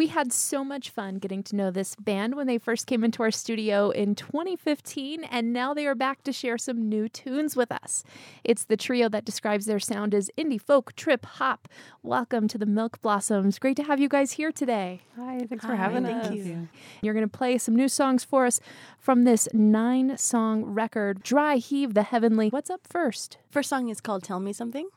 We had so much fun getting to know this band when they first came into our studio in 2015, and now they are back to share some new tunes with us. It's the trio that describes their sound as indie folk, trip hop. Welcome to the Milk Blossoms. Great to have you guys here today. Hi, thanks for having thank us. you. You're going to play some new songs for us from this nine song record, Dry Heave the Heavenly. What's up first? First song is called Tell Me Something.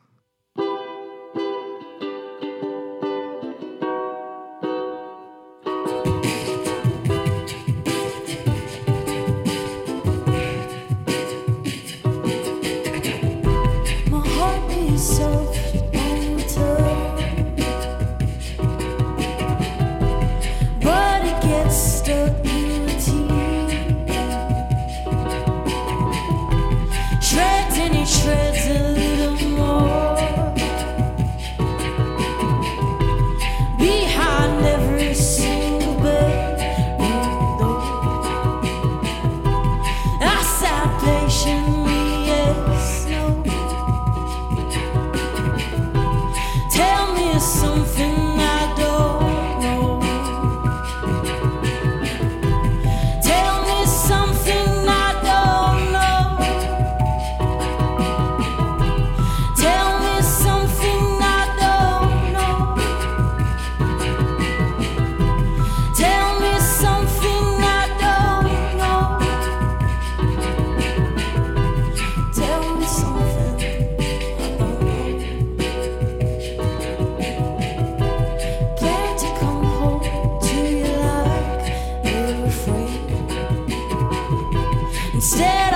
Instead,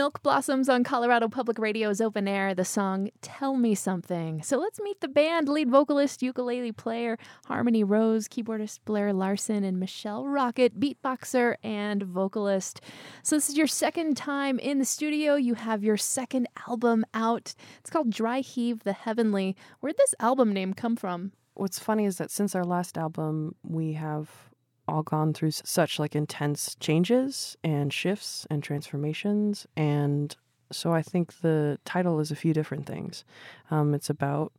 Milk Blossoms on Colorado Public Radio's open air, the song Tell Me Something. So let's meet the band lead vocalist, ukulele player, Harmony Rose, keyboardist Blair Larson, and Michelle Rocket, beatboxer and vocalist. So this is your second time in the studio. You have your second album out. It's called Dry Heave the Heavenly. Where'd this album name come from? What's funny is that since our last album, we have all gone through such like intense changes and shifts and transformations and so i think the title is a few different things. Um, it's about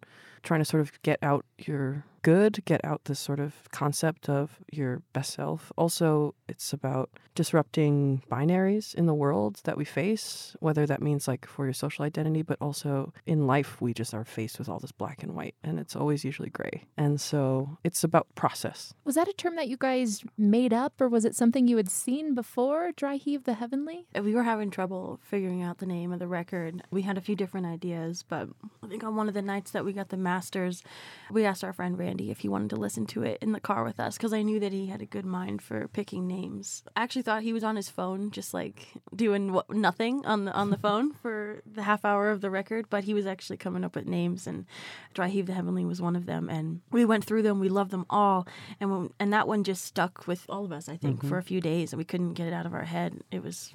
trying to sort of get out your good, get out this sort of concept of your best self. Also, it's about disrupting binaries in the world that we face, whether that means like for your social identity, but also in life, we just are faced with all this black and white, and it's always usually gray. And so it's about process. Was that a term that you guys made up, or was it something you had seen before? Dry heave the heavenly. Uh, we were having trouble figuring out the name of the record. We had a few different ideas, but I think on one of the nights that we got the masters, we asked our friend Randy if he wanted to listen to it in the car with us because I knew that he had a good mind for picking names. I actually thought he was on his phone, just like doing what, nothing on the on the phone for the half hour of the record, but he was actually coming up with names, and Dry Heave the Heavenly was one of them. And we went through them, we loved them all, and when, and that one just stuck with all of us, I think, for a few days, and we couldn't get it out of our head. It was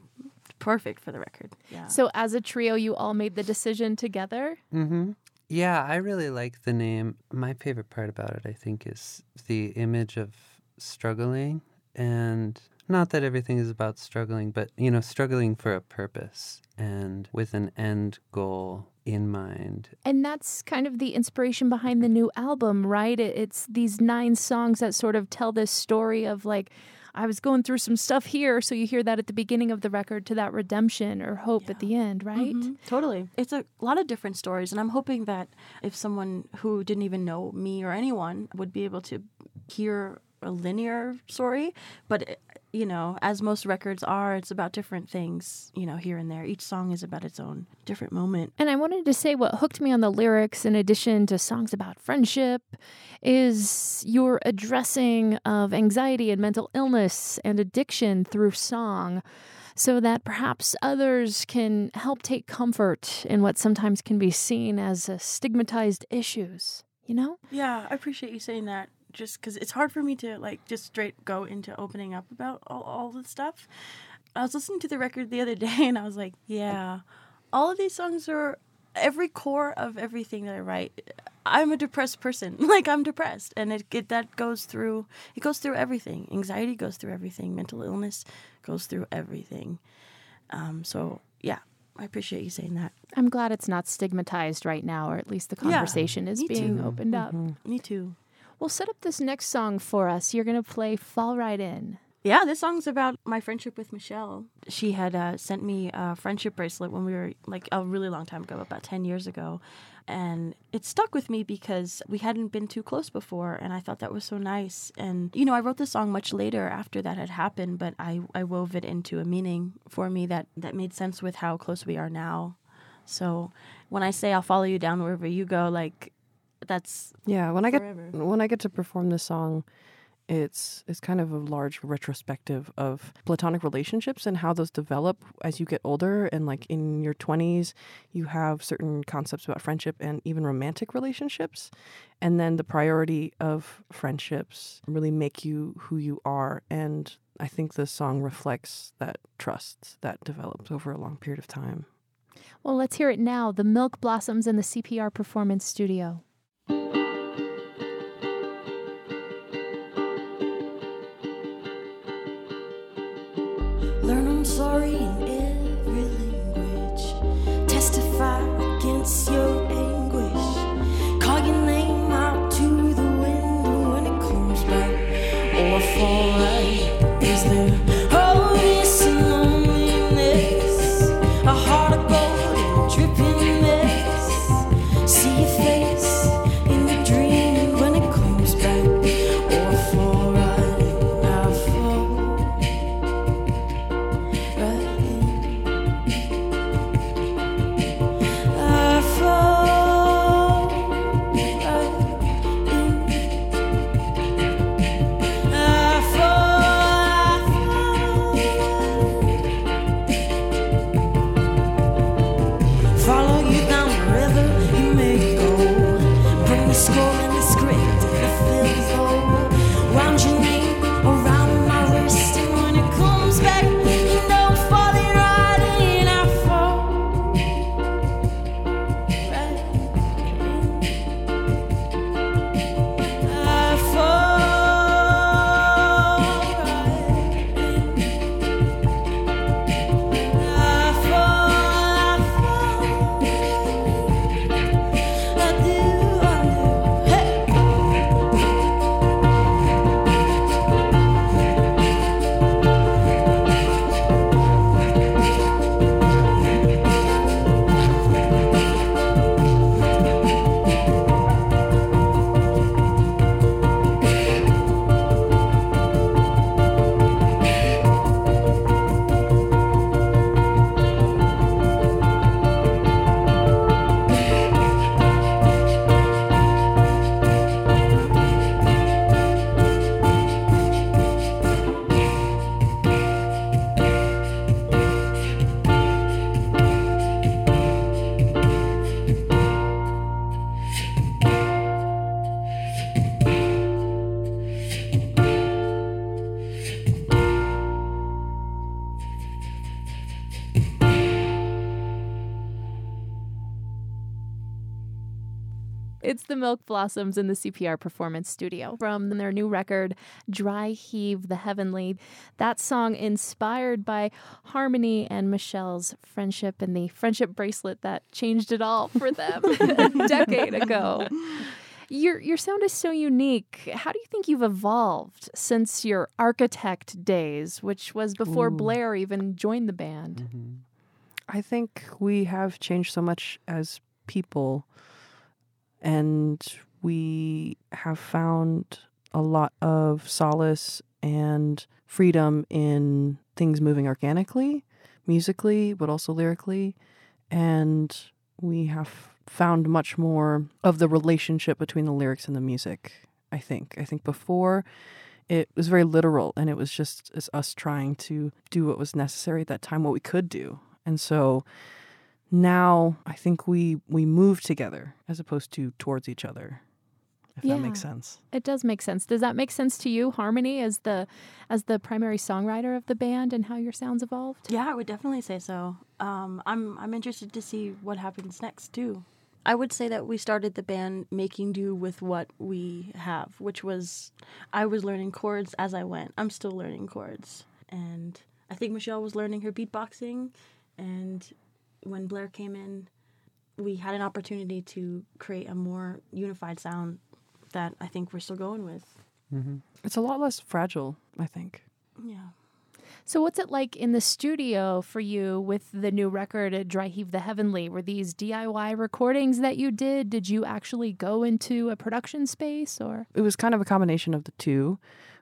perfect for the record. Yeah. So, as a trio, you all made the decision together. Mm-hmm. Yeah, I really like the name. My favorite part about it, I think, is the image of struggling. And not that everything is about struggling, but, you know, struggling for a purpose and with an end goal in mind. And that's kind of the inspiration behind the new album, right? It's these nine songs that sort of tell this story of like, I was going through some stuff here. So you hear that at the beginning of the record to that redemption or hope at the end, right? Mhm, Totally. It's a lot of different stories. And I'm hoping that if someone who didn't even know me or anyone would be able to hear a linear story, but. You know, as most records are, it's about different things, you know, here and there. Each song is about its own different moment. And I wanted to say what hooked me on the lyrics, in addition to songs about friendship, is your addressing of anxiety and mental illness and addiction through song, so that perhaps others can help take comfort in what sometimes can be seen as uh, stigmatized issues. You know? Yeah, I appreciate you saying that. Just because it's hard for me to like just straight go into opening up about all, all this stuff. I was listening to the record the other day and I was like, yeah, all of these songs are every core of everything that I write. I'm a depressed person. Like I'm depressed, and it, it that goes through. It goes through everything. Anxiety goes through everything. Mental illness goes through everything. Um, so yeah, I appreciate you saying that. I'm glad it's not stigmatized right now, or at least the Yeah, conversation is being too. opened up. Me too. Well, set up this next song for us. You're going to play Fall Right In. Yeah, this song's about my friendship with Michelle. She had uh, sent me a friendship bracelet when we were like a really long time ago, about 10 years ago. And it stuck with me because we hadn't been too close before. And I thought that was so nice. And, you know, I wrote the song much later after that had happened, but I, I wove it into a meaning for me that, that made sense with how close we are now. So when I say I'll follow you down wherever you go, like, that's Yeah, when I get when I get to perform this song, it's it's kind of a large retrospective of platonic relationships and how those develop as you get older and like in your 20s you have certain concepts about friendship and even romantic relationships and then the priority of friendships really make you who you are and I think this song reflects that trust that develops over a long period of time. Well, let's hear it now. The Milk Blossoms in the CPR Performance Studio. Learn I'm sorry in every language. Testify against your anguish. Call your name out to the window when it comes back. Or right. Is there the Milk Blossoms in the CPR Performance Studio from their new record, Dry Heave the Heavenly. That song inspired by Harmony and Michelle's friendship and the friendship bracelet that changed it all for them a decade ago. Your your sound is so unique. How do you think you've evolved since your architect days, which was before Ooh. Blair even joined the band? hmm I think we have changed so much as people, and we have found a lot of solace and freedom in things moving organically, musically, but also lyrically. And we have found much more of the relationship between the lyrics and the music, I think. I think before it was very literal and it was just us trying to do what was necessary at that time, what we could do. And so now I think we we move together as opposed to towards each other. If that makes sense. It does make sense. Does that make sense to you, Harmony, as the as the primary songwriter of the band and how your sounds evolved? Yeah, I would definitely say so. Um, I'm I'm interested to see what happens next too. I would say that we started the band making do with what we have, which was I was learning chords as I went. I'm still learning chords, and I think Michelle was learning her beatboxing. And when Blair came in, we had an opportunity to create a more unified sound that I think we're still going with. hmm It's a lot less fragile, I think. Yeah. So, what's it like in the studio for you with the new record, Dry Heave the Heavenly? Were these DIY recordings that you did? Did you actually go into a production space or? It was kind of a combination of the two.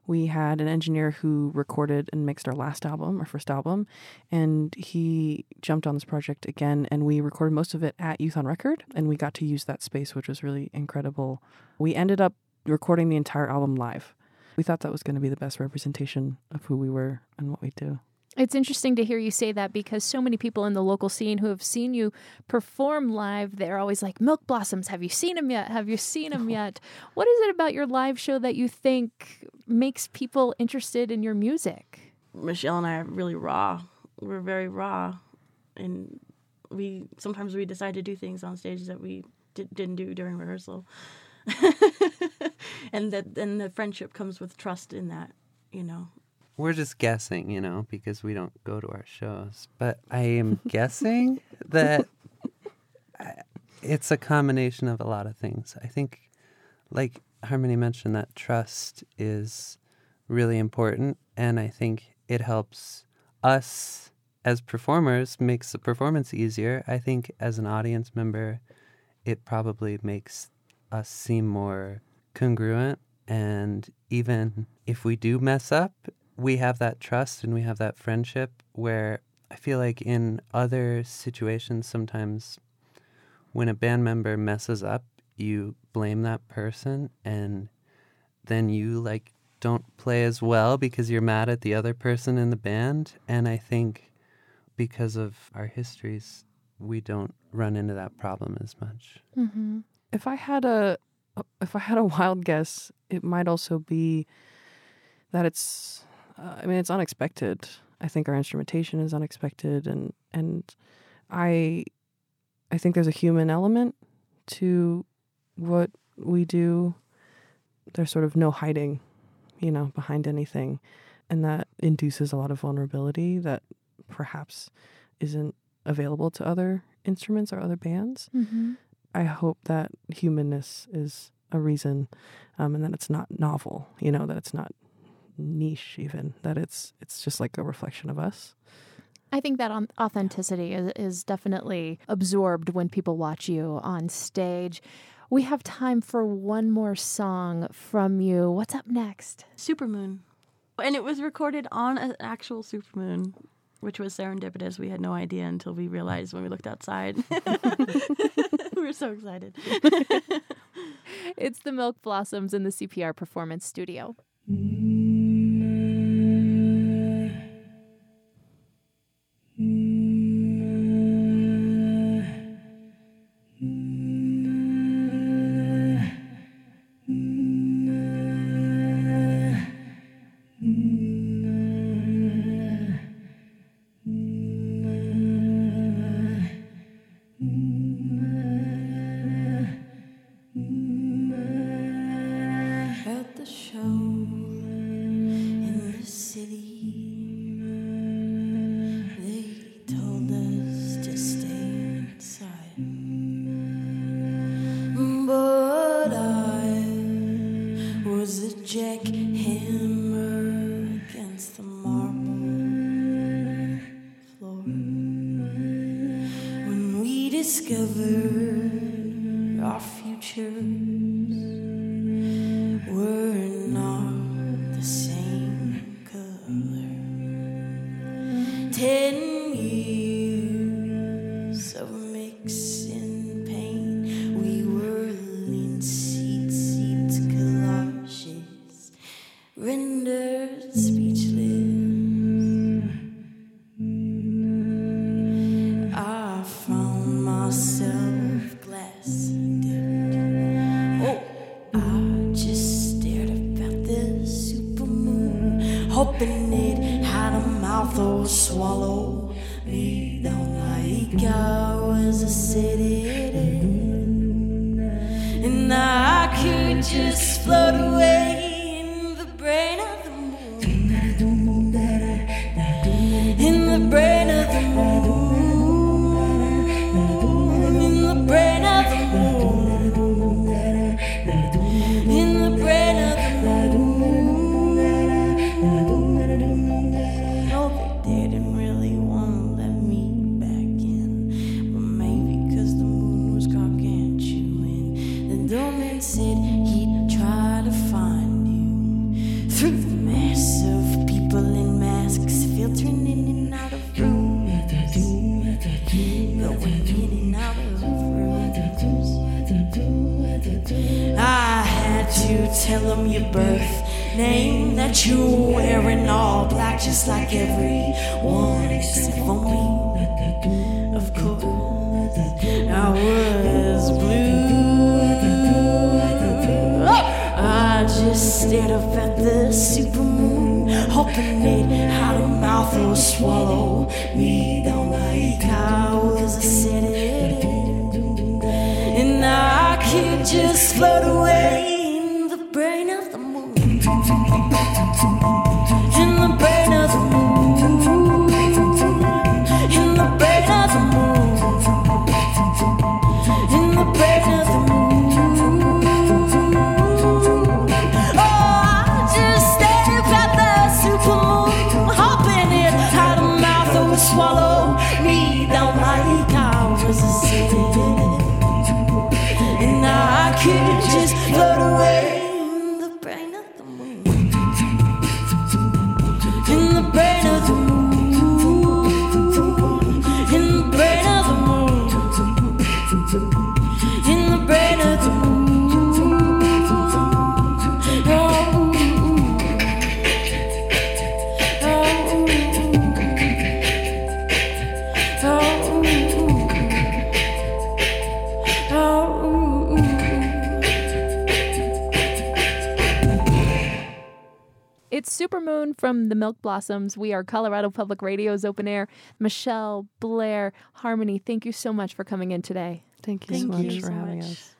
We had an engineer who recorded and mixed our last album, our first album, and he jumped on this project again and we recorded most of it at Youth on Record and we got to use that space which was really incredible. We ended up recording the entire album live. We thought that was going to be the best representation of who we were and what we do. It's interesting to hear you say that because so many people in the local scene who have seen you perform live, they're always like, Milk Blossoms, have you seen them yet? Have you seen them yet? What is it about your live show that you think makes people interested in your music? Michelle and I are really raw. We're very raw, and we sometimes we decide to do things on stage that we di- didn't do during rehearsal, and that and the friendship comes with trust in that, you know. We're just guessing, you know, because we don't go to our shows. But I am guessing that I- it's a combination of a lot of things. I think, like Harmony mentioned, that trust is really important. And I think it helps us as performers, makes the performance easier. I think as an audience member, it probably makes us seem more congruent. And even if we do mess up, we have that trust and we have that friendship where I feel like in other situations, sometimes when a band member messes up, you blame that person and then you like don't play as well because you're mad at the other person in the band. And I think because of our histories, we don't run into that problem as much. Mm-hmm. If I had a if I had a wild guess, it might also be that it's uh, I mean it's unexpected. I think our instrumentation is unexpected and and I I think there's a human element to what we do. There's sort of no hiding, you know, behind anything and that induces a lot of vulnerability that perhaps isn't available to other instruments or other bands. Mm-hmm. I hope that humanness is a reason, um, and that it's not novel. You know, that it's not niche, even that it's it's just like a reflection of us. I think that authenticity is, is definitely absorbed when people watch you on stage. We have time for one more song from you. What's up next? Supermoon. And it was recorded on an actual supermoon, which was serendipitous. We had no idea until we realized when we looked outside. we were so excited. It's the Milk Blossoms in the CPR Performance Studio. Mm-hmm. tell them your birth name that you're wearing all black just like everyone except for me. Of course i was blue. I just stared up at the supermoon hoping it had a mouth will swallow me down like i was a city and i could just float away to me, back into me. Moon from the Milk Blossoms. We are Colorado Public Radio's open air. Michelle, Blair, Harmony, thank you so much for coming in today. Thank you thank so much you for so having much. us.